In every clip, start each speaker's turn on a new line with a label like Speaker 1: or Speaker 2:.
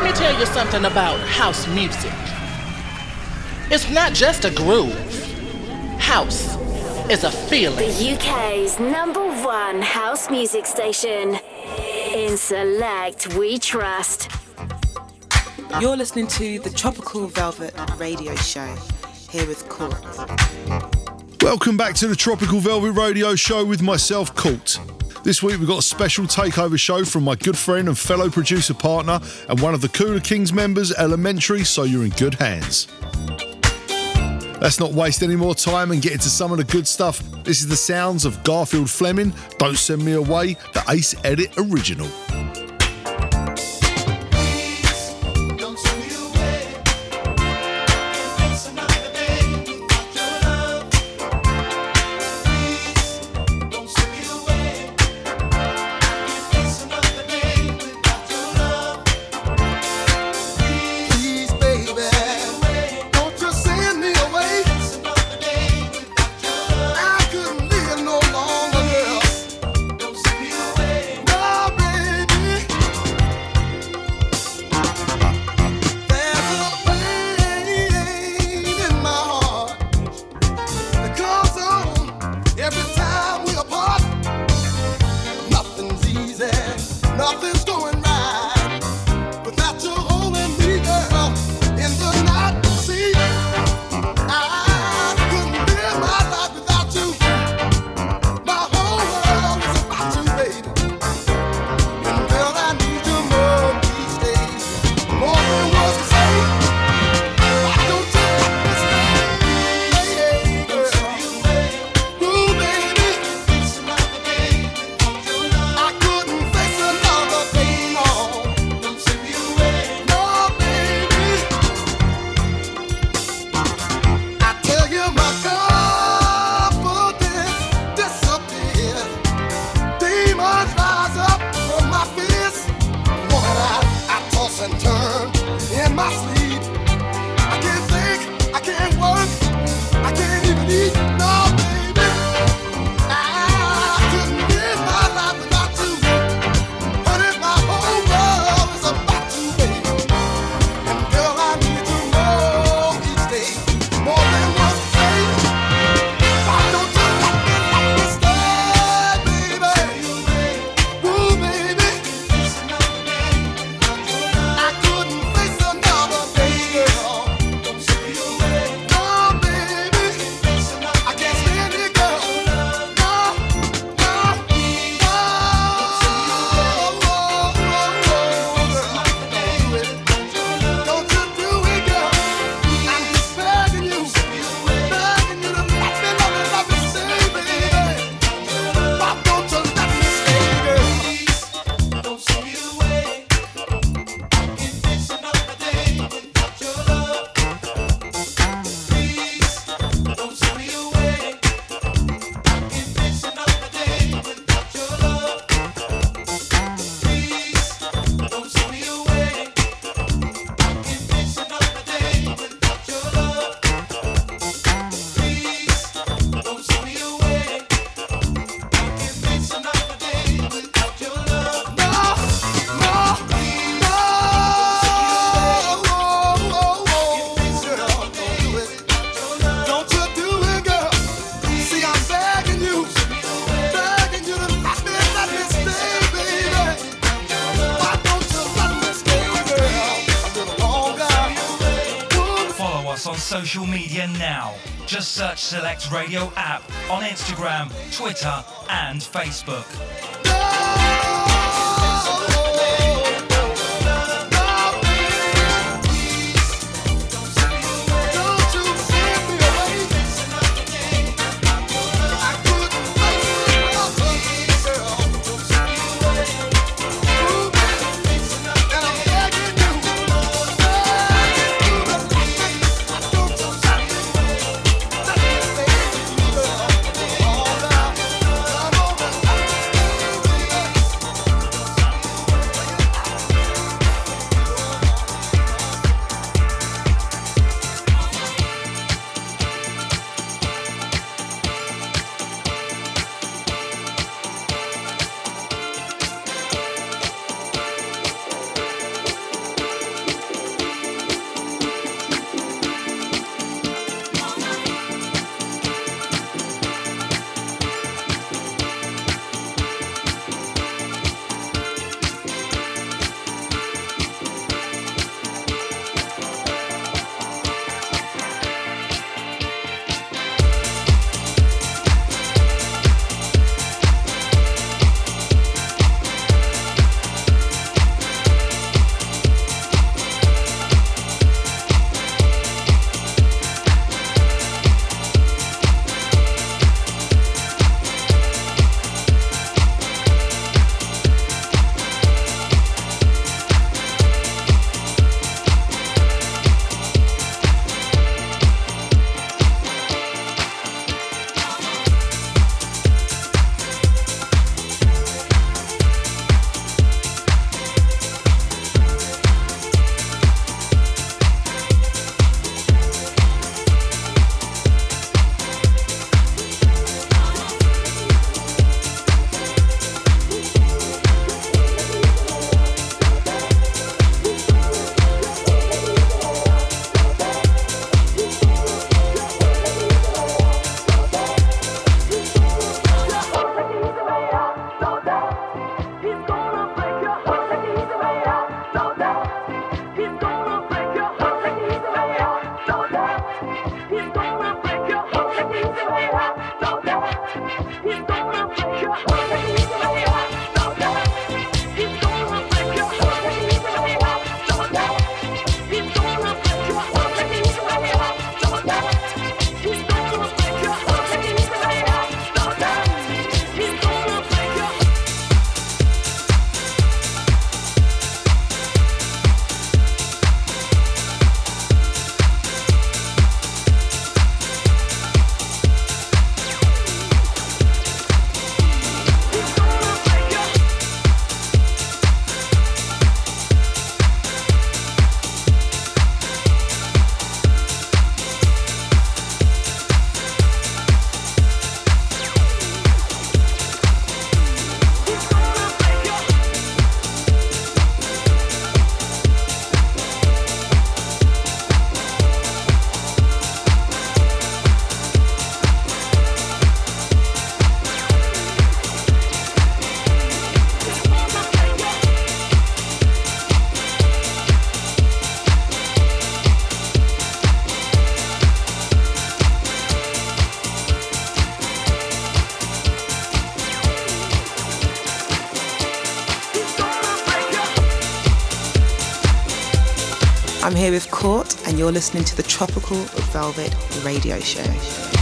Speaker 1: let me tell you something about house music. It's not just a groove. House is a feeling.
Speaker 2: The UK's number one house music station. In Select, we trust.
Speaker 3: You're listening to the Tropical Velvet Radio Show here with Court.
Speaker 4: Welcome back to the Tropical Velvet Radio Show with myself, Court. This week we've got a special takeover show from my good friend and fellow producer partner and one of the Cooler Kings members, Elementary, so you're in good hands. Let's not waste any more time and get into some of the good stuff. This is the sounds of Garfield Fleming, Don't Send Me Away, the Ace Edit original.
Speaker 5: Select Radio app on Instagram, Twitter, and Facebook.
Speaker 6: You're listening to the Tropical Velvet Radio Show.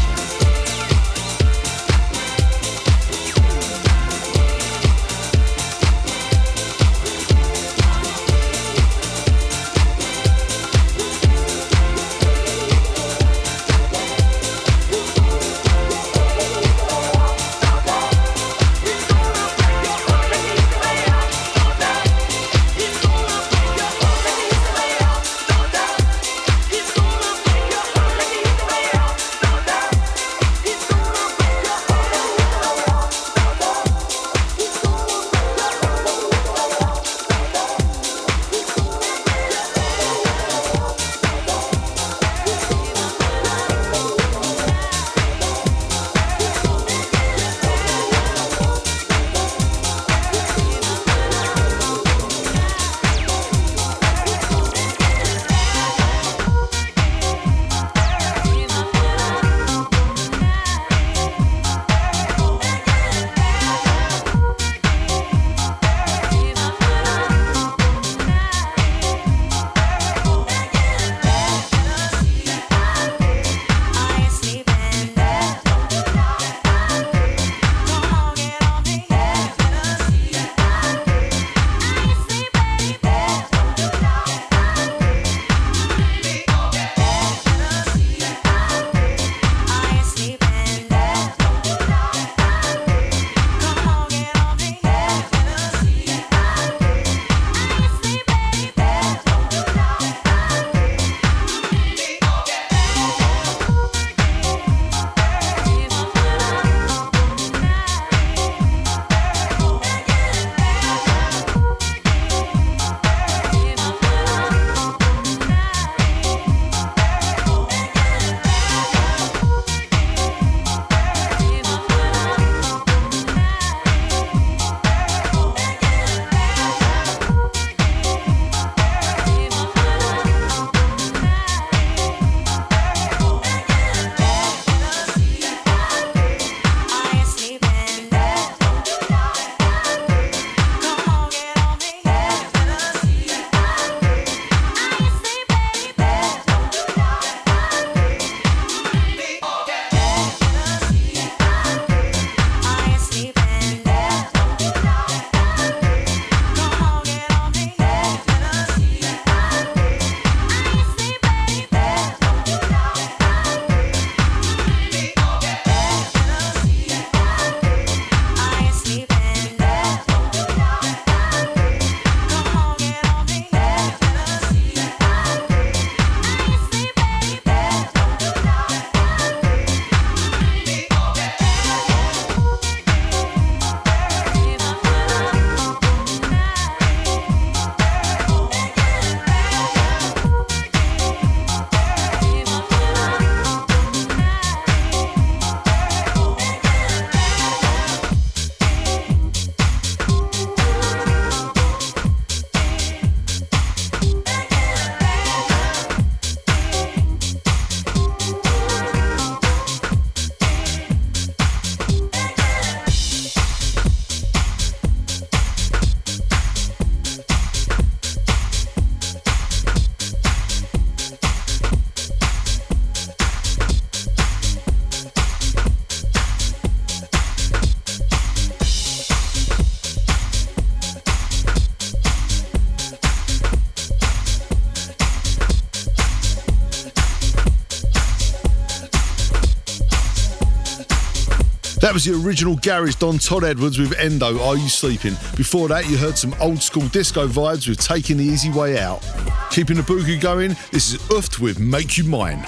Speaker 7: Was the original Garage Don Todd Edwards with Endo, Are You Sleeping? Before that, you heard some old school disco vibes with Taking the Easy Way Out. Keeping the boogie going, this is Uft with Make You Mine.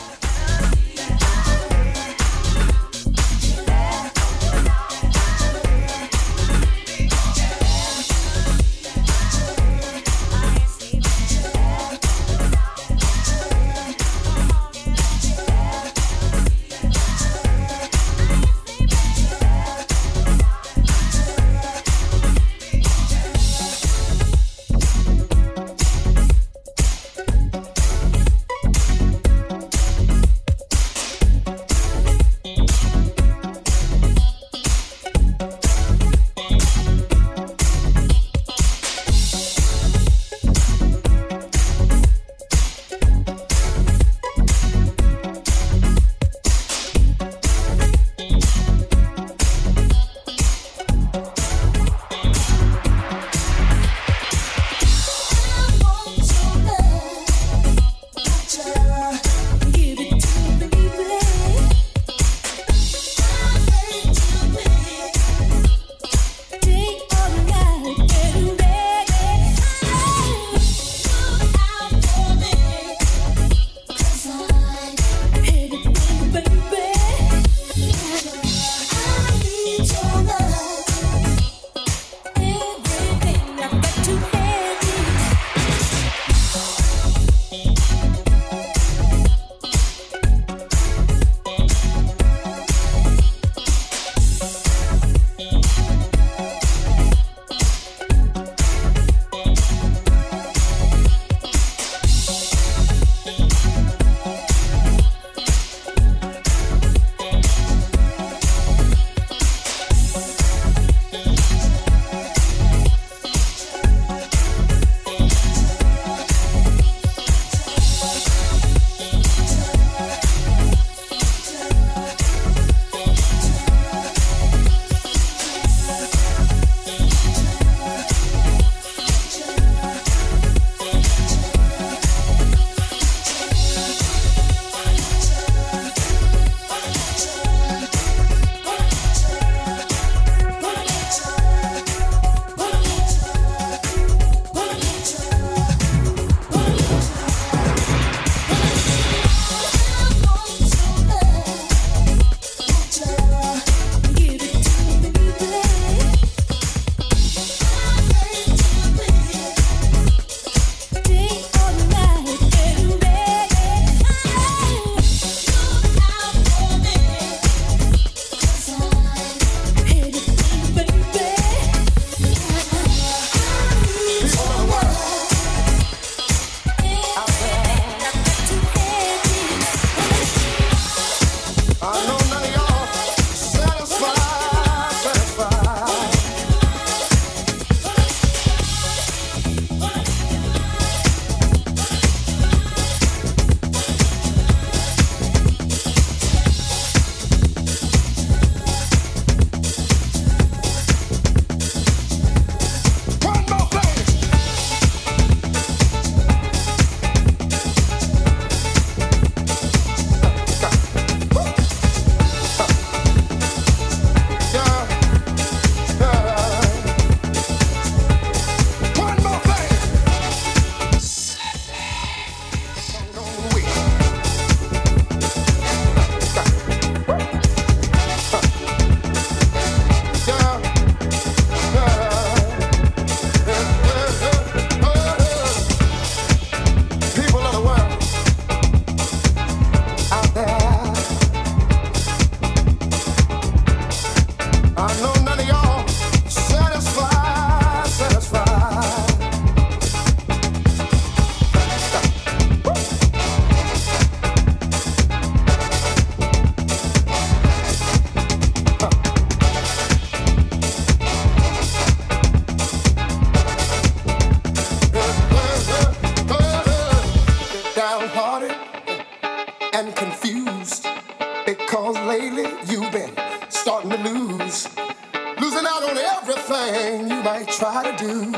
Speaker 4: Try to do.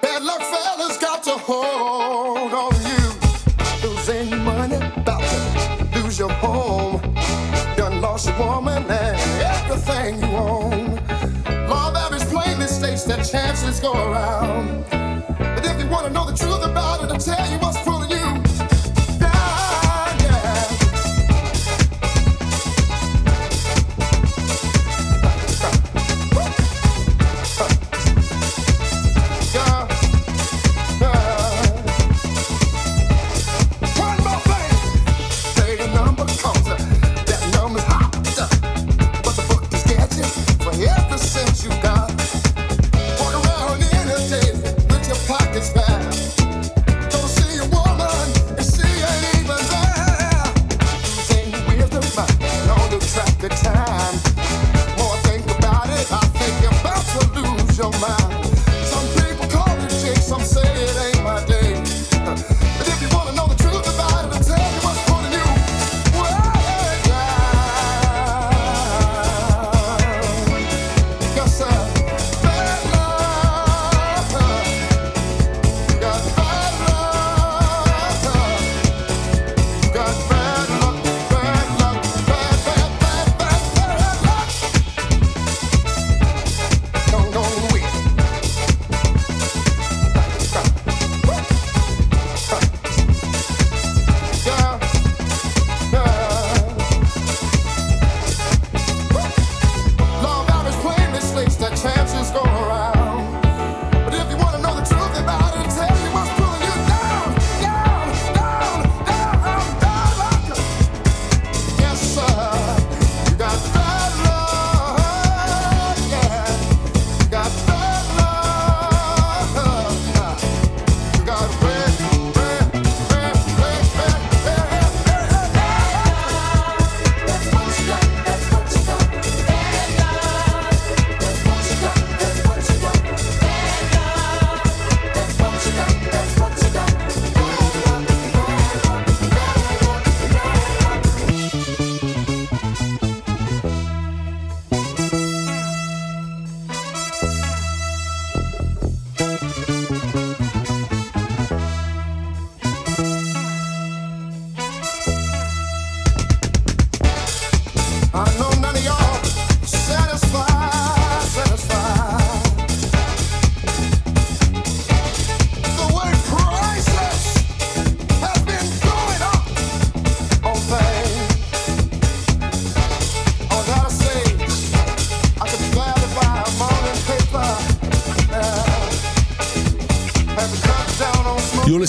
Speaker 4: Bad luck, fellas, got to hold on you. Losing money, about to lose your home. Done lost your woman and everything you own. Law of average plainly states that chances go around.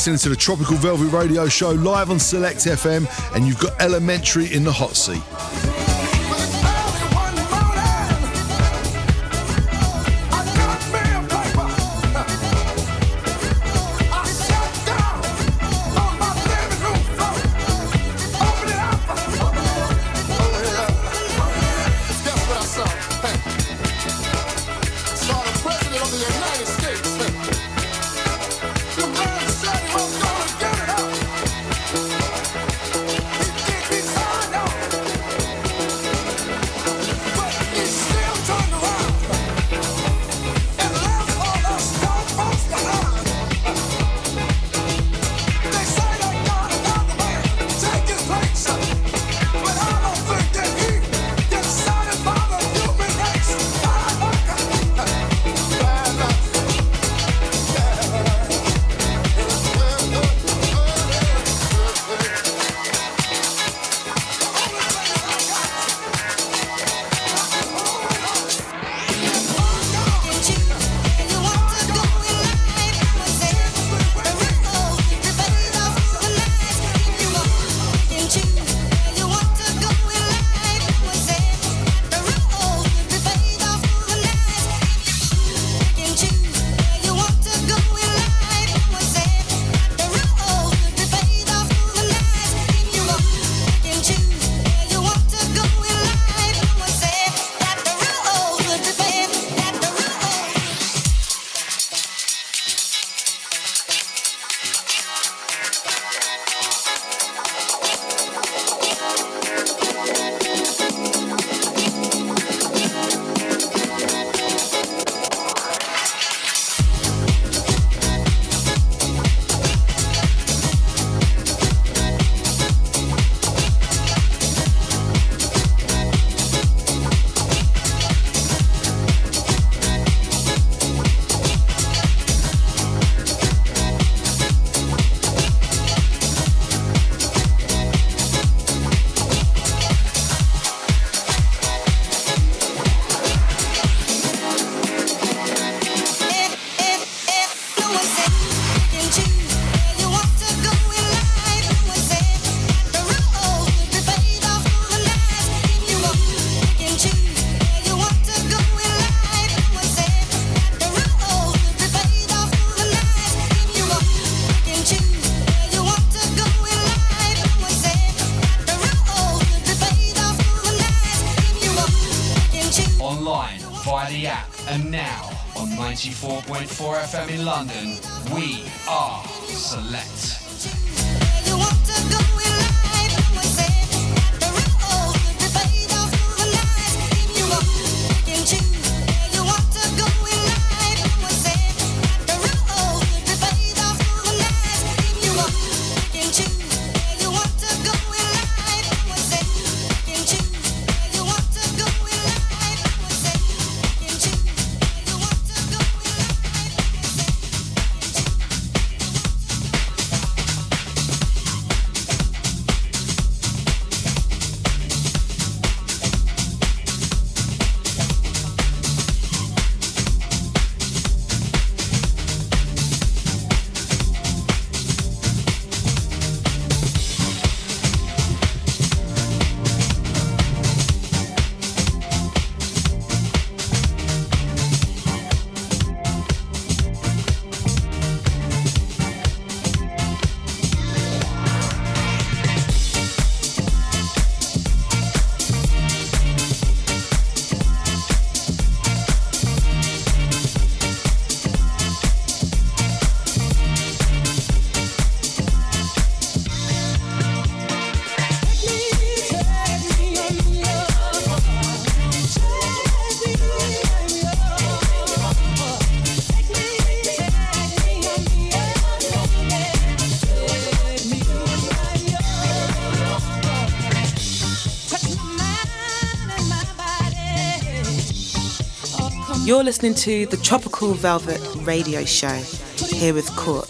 Speaker 7: Listening to the Tropical Velvet Radio Show live on Select FM, and you've got Elementary in the hot seat.
Speaker 2: London,
Speaker 8: You're listening to the Tropical Velvet Radio Show here with Court.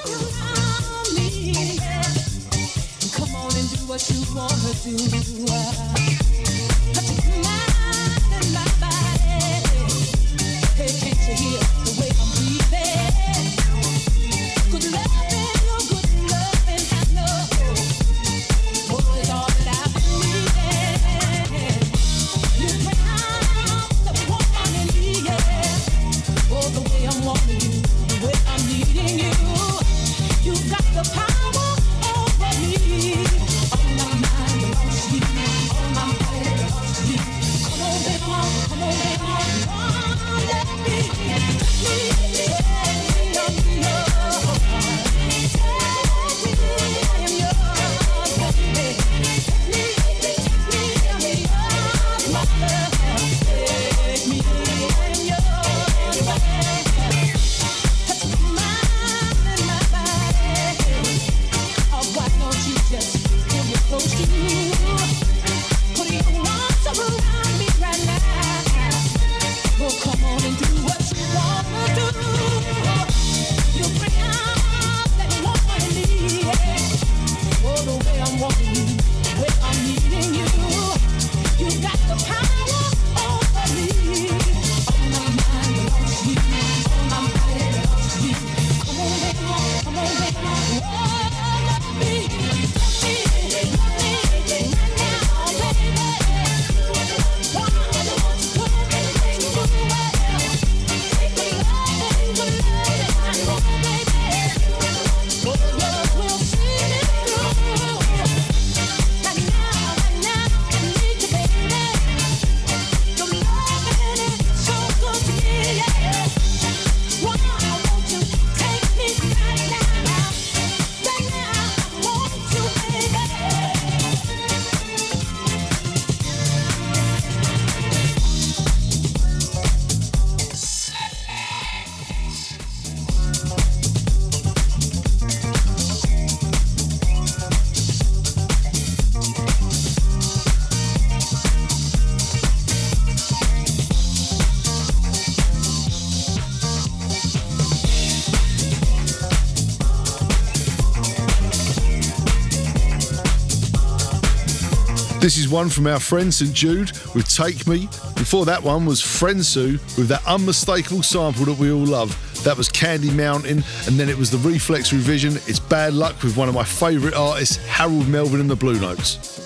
Speaker 7: This is one from our friend St Jude with Take Me. Before that one was Frensu with that unmistakable sample that we all love. That was Candy Mountain, and then it was the Reflex revision. It's Bad Luck with one of my favourite artists, Harold Melvin and the Blue Notes.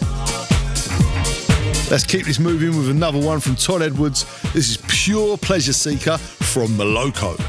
Speaker 7: Let's keep this moving with another one from Todd Edwards. This is Pure Pleasure Seeker from Moloko.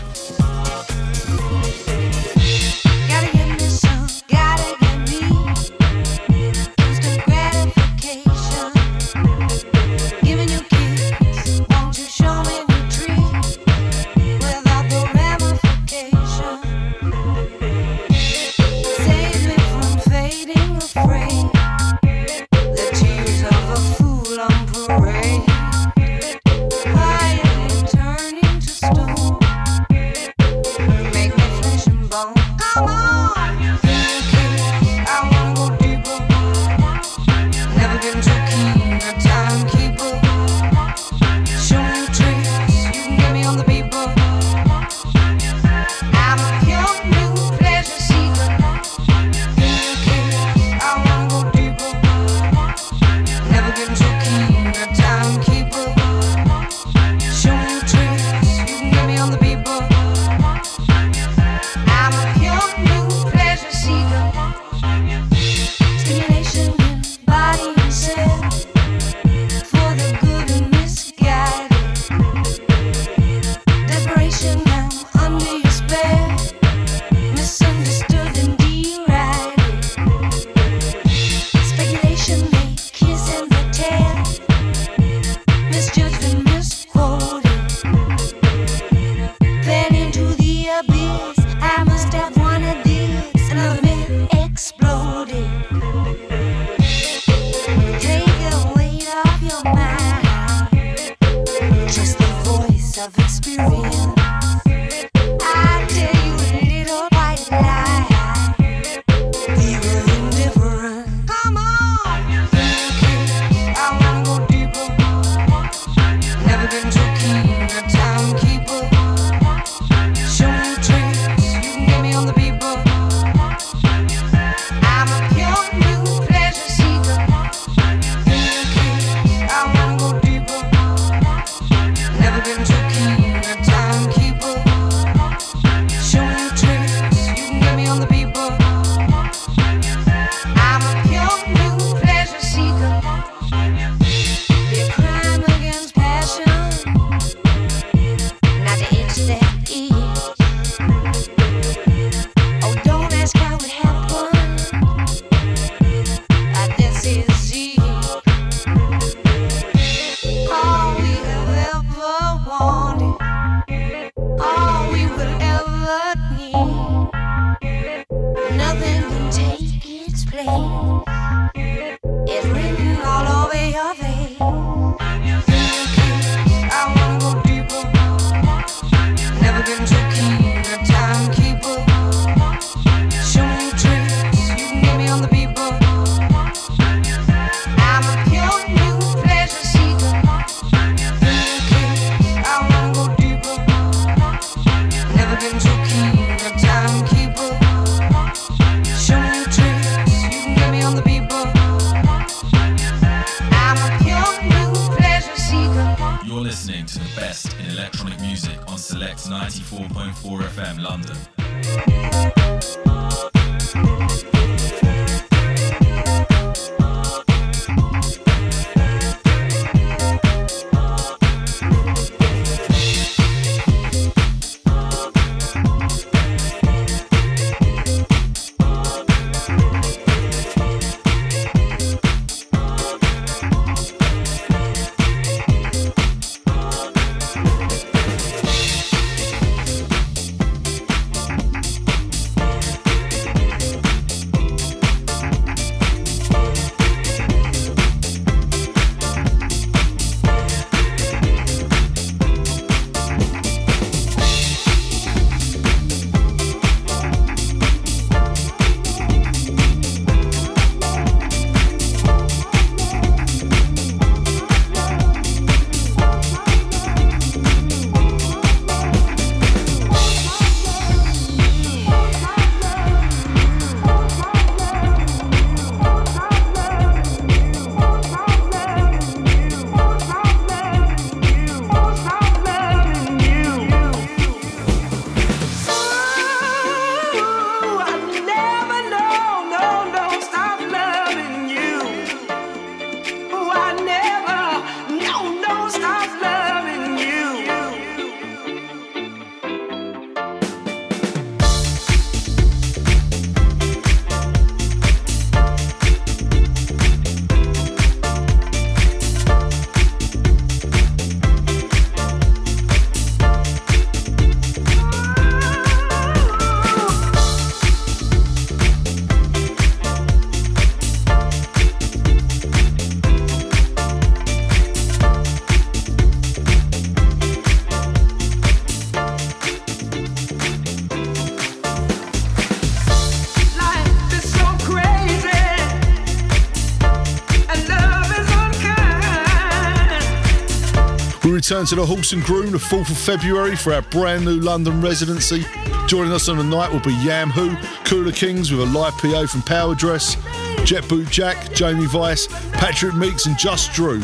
Speaker 9: Return to the Horse and Groom the 4th of February for our brand new London residency. Joining us on the night will be Yam Who, Cooler Kings with a live PA from Power Dress, Jet Boot Jack, Jamie Vice, Patrick Meeks, and Just Drew.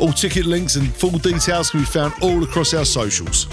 Speaker 9: All ticket links and full details can be found all across our socials.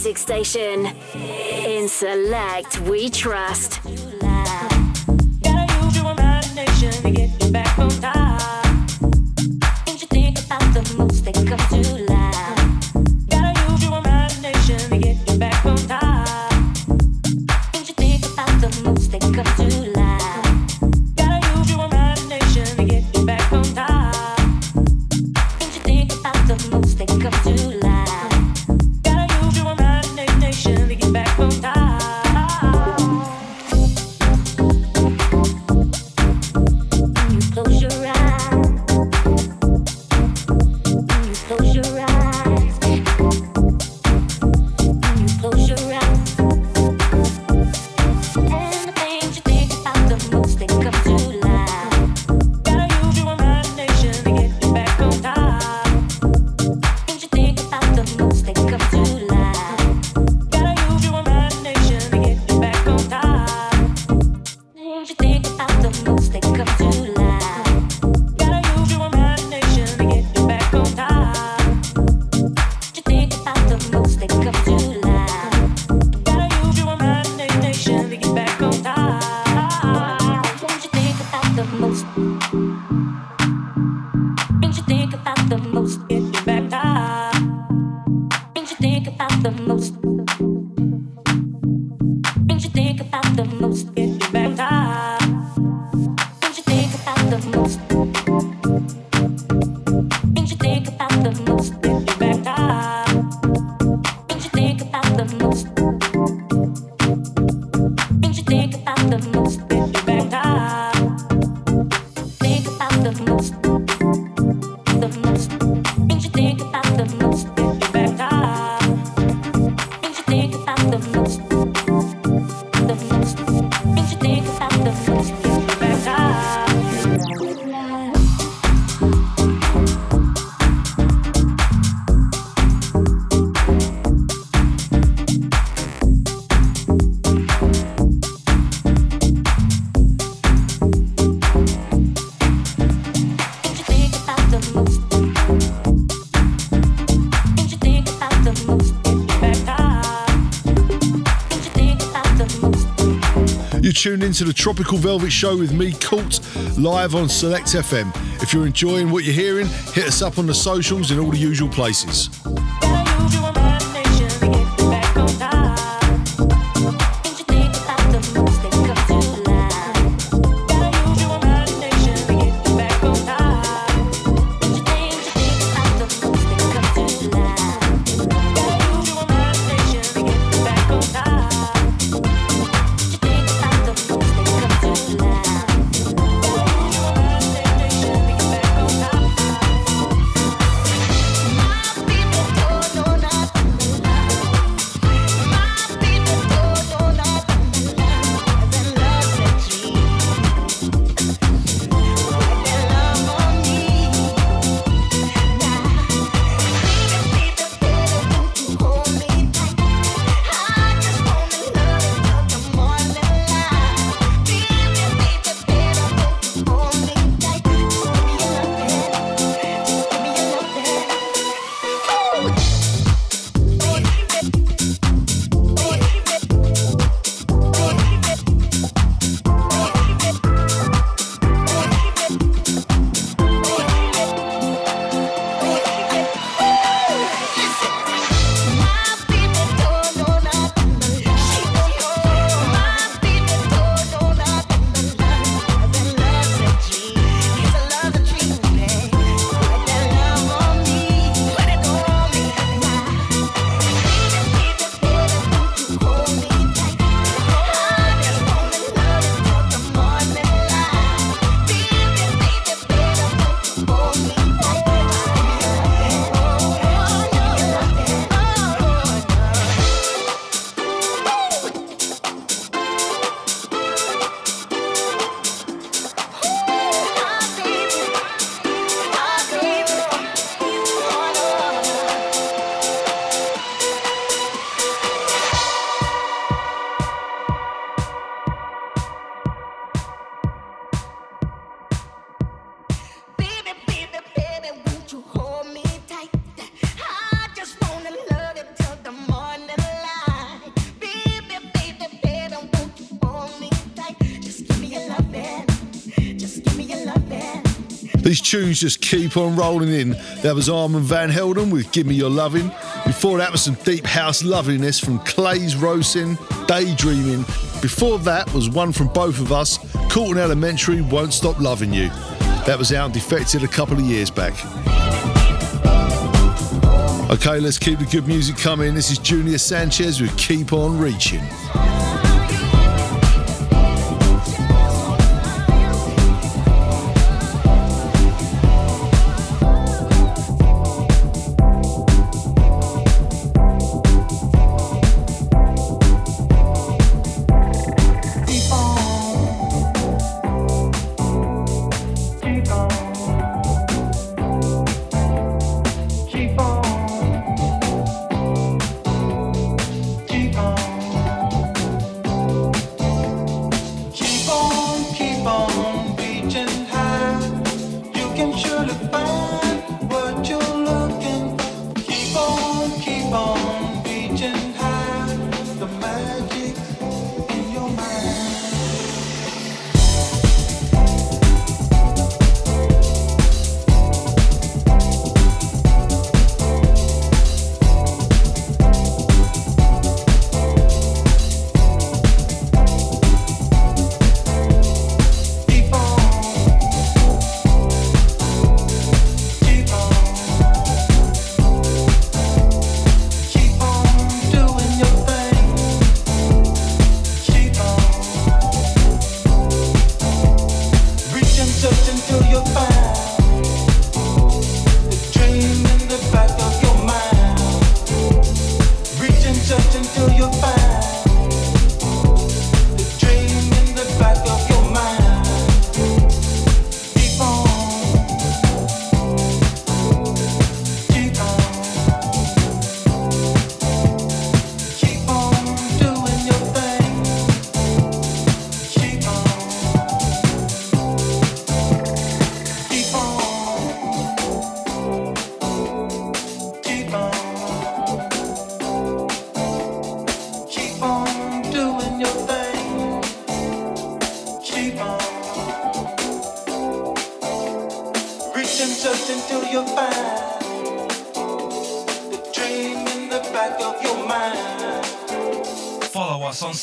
Speaker 10: music station. In Select, we trust.
Speaker 7: tuned into the Tropical Velvet Show with me, Colt, live on Select FM. If you're enjoying what you're hearing, hit us up on the socials in all the usual places.
Speaker 11: Tunes just keep on rolling in. That was Armand Van Helden with Give Me Your Loving. Before that was some deep house loveliness from Clay's Rosin, Daydreaming. Before that was one from both of us, Colt and Elementary, Won't Stop Loving You. That was out and defected a couple of years back. Okay, let's keep the good music coming. This is Junior Sanchez with Keep On Reaching.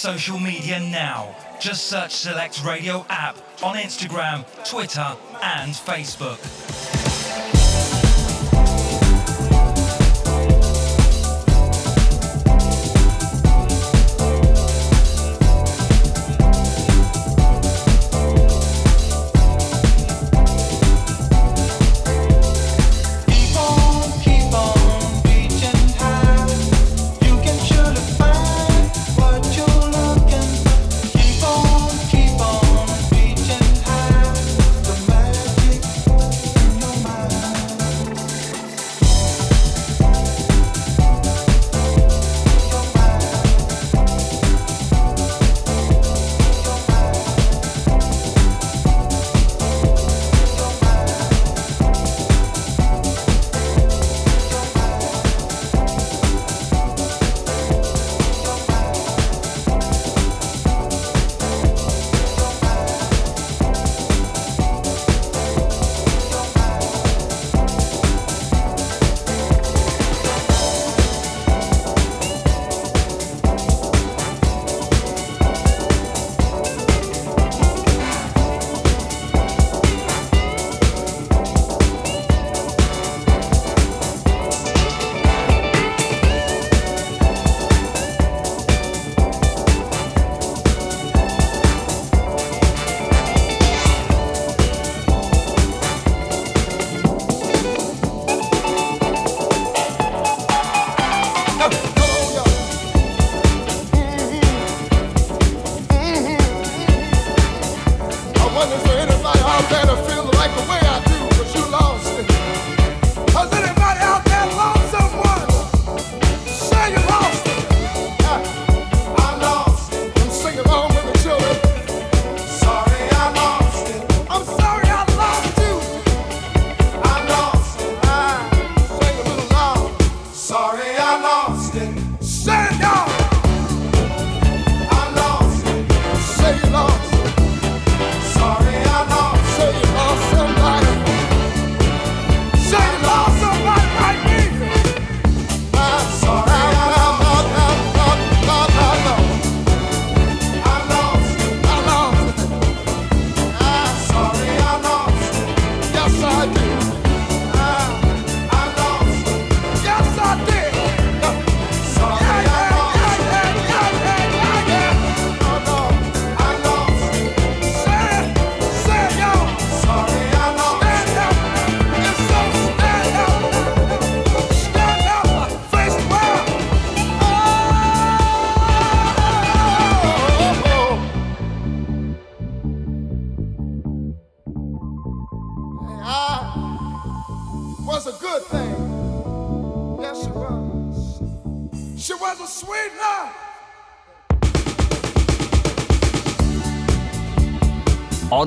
Speaker 5: Social media now. Just search Select Radio app on Instagram, Twitter, and Facebook.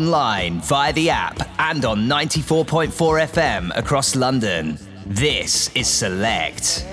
Speaker 4: Online, via the app, and on 94.4 FM across London. This is Select.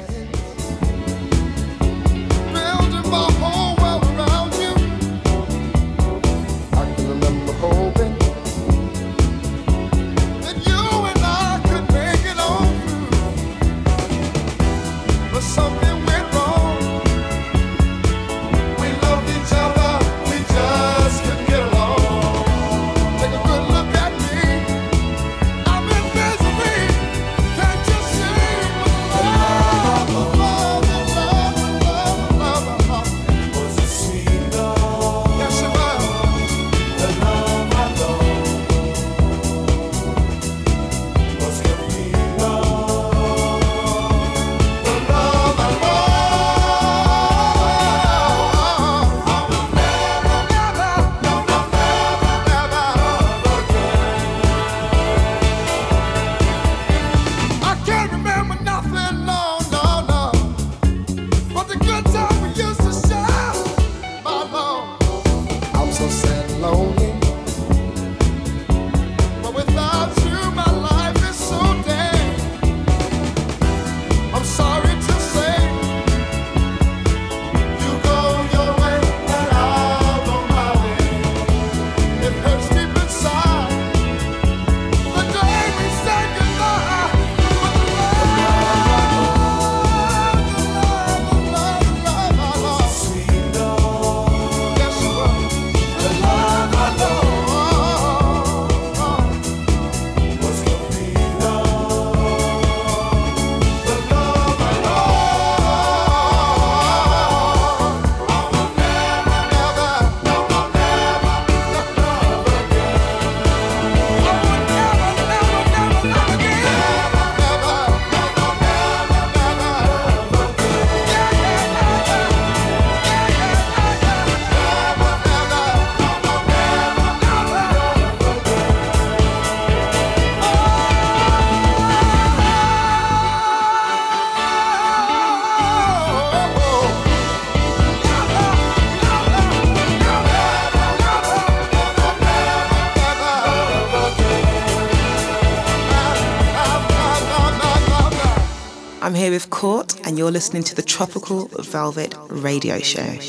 Speaker 3: Here with Colt, and you're listening to the Tropical Velvet Radio Show.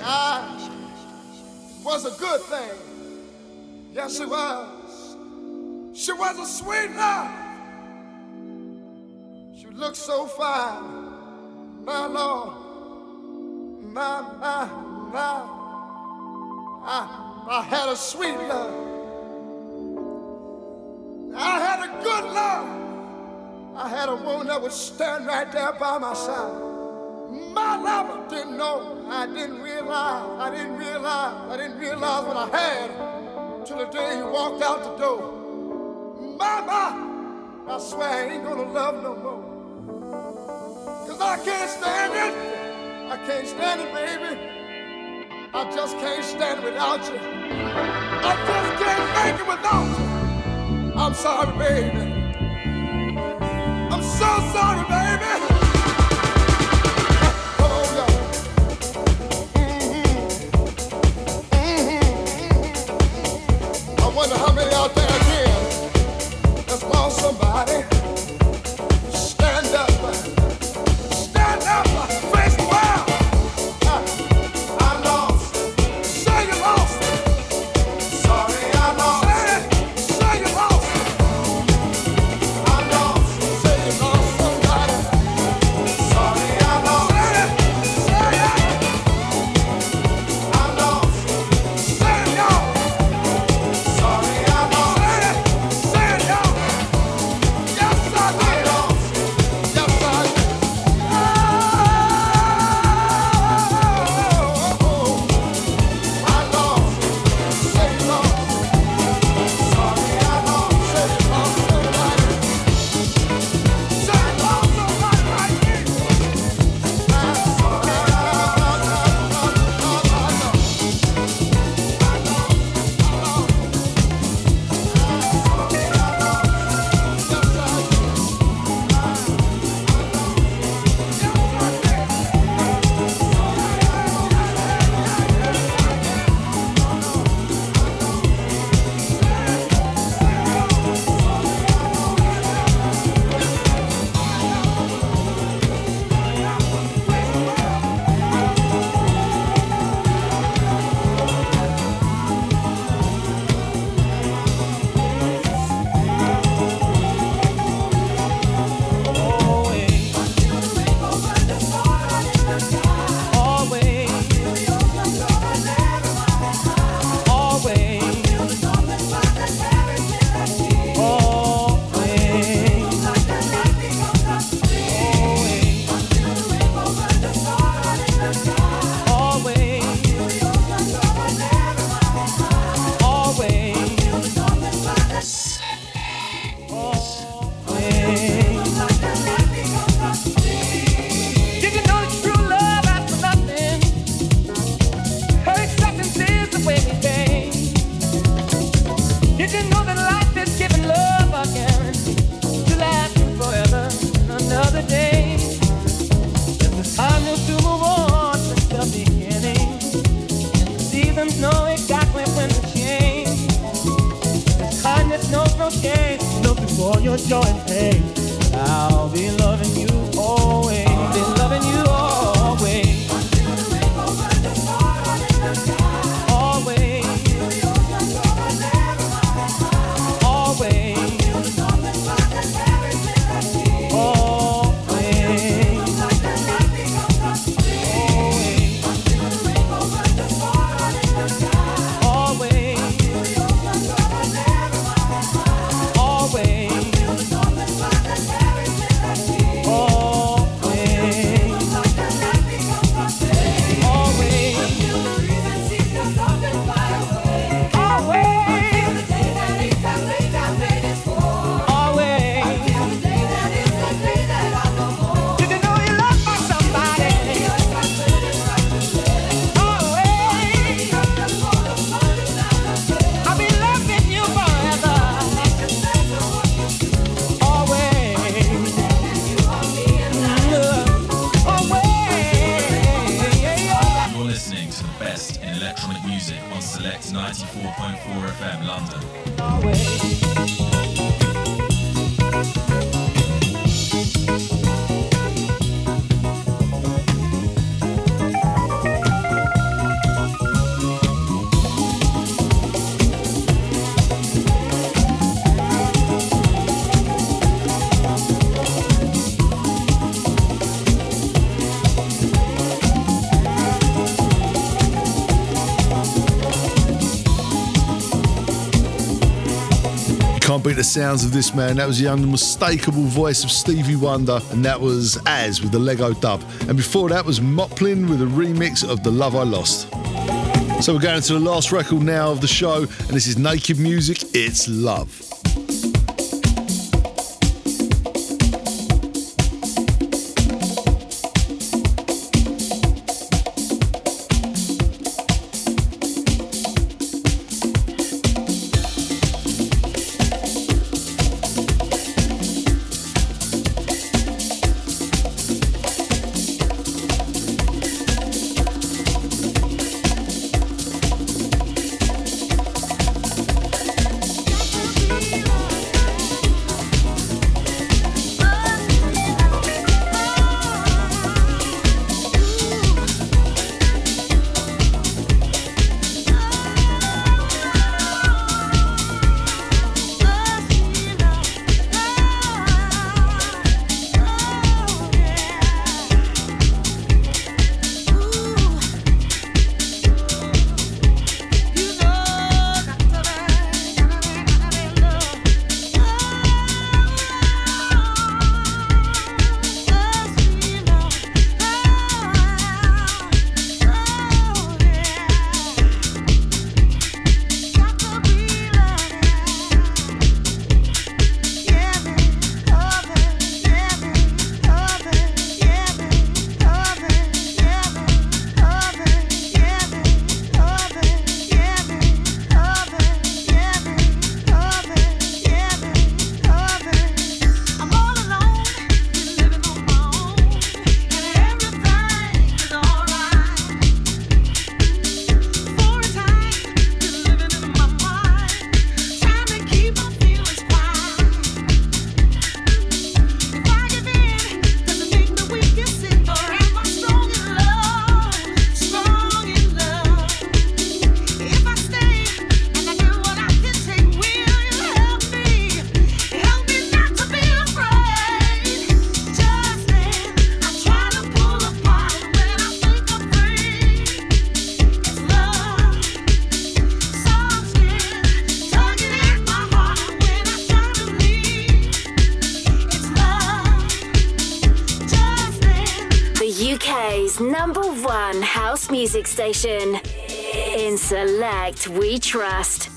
Speaker 12: Ah, was a good thing. Yes, she was. She was a sweet love. She looked so fine. My Lord. My, my, my. I, I had a sweet love. I had a good love. I had a woman that would stand right there by my side. My lover didn't know. I didn't realize. I didn't realize. I didn't realize what I had till the day he walked out the door. Mama, I swear I ain't gonna love no more. Cause I can't stand it. I can't stand it, baby. I just can't stand it without you. I just can't make it without you. I'm sorry, baby. Wonder how many out there again lost somebody.
Speaker 13: Beat the sounds of this man. That was the unmistakable voice of Stevie Wonder, and that was Az with the Lego dub. And before that was Moplen with a remix of The Love I Lost. So we're going to the last record now of the show, and this is Naked Music, It's Love.
Speaker 2: Music station. In Select, we trust.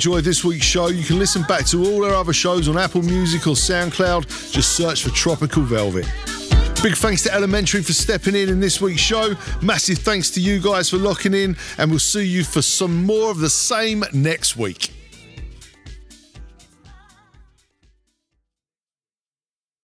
Speaker 7: Enjoyed this week's show. You can listen back to all our other shows on Apple Music or SoundCloud. Just search for Tropical Velvet. Big thanks to Elementary for stepping in in this week's show. Massive thanks to you guys for locking in, and we'll see you for some more of the same next week.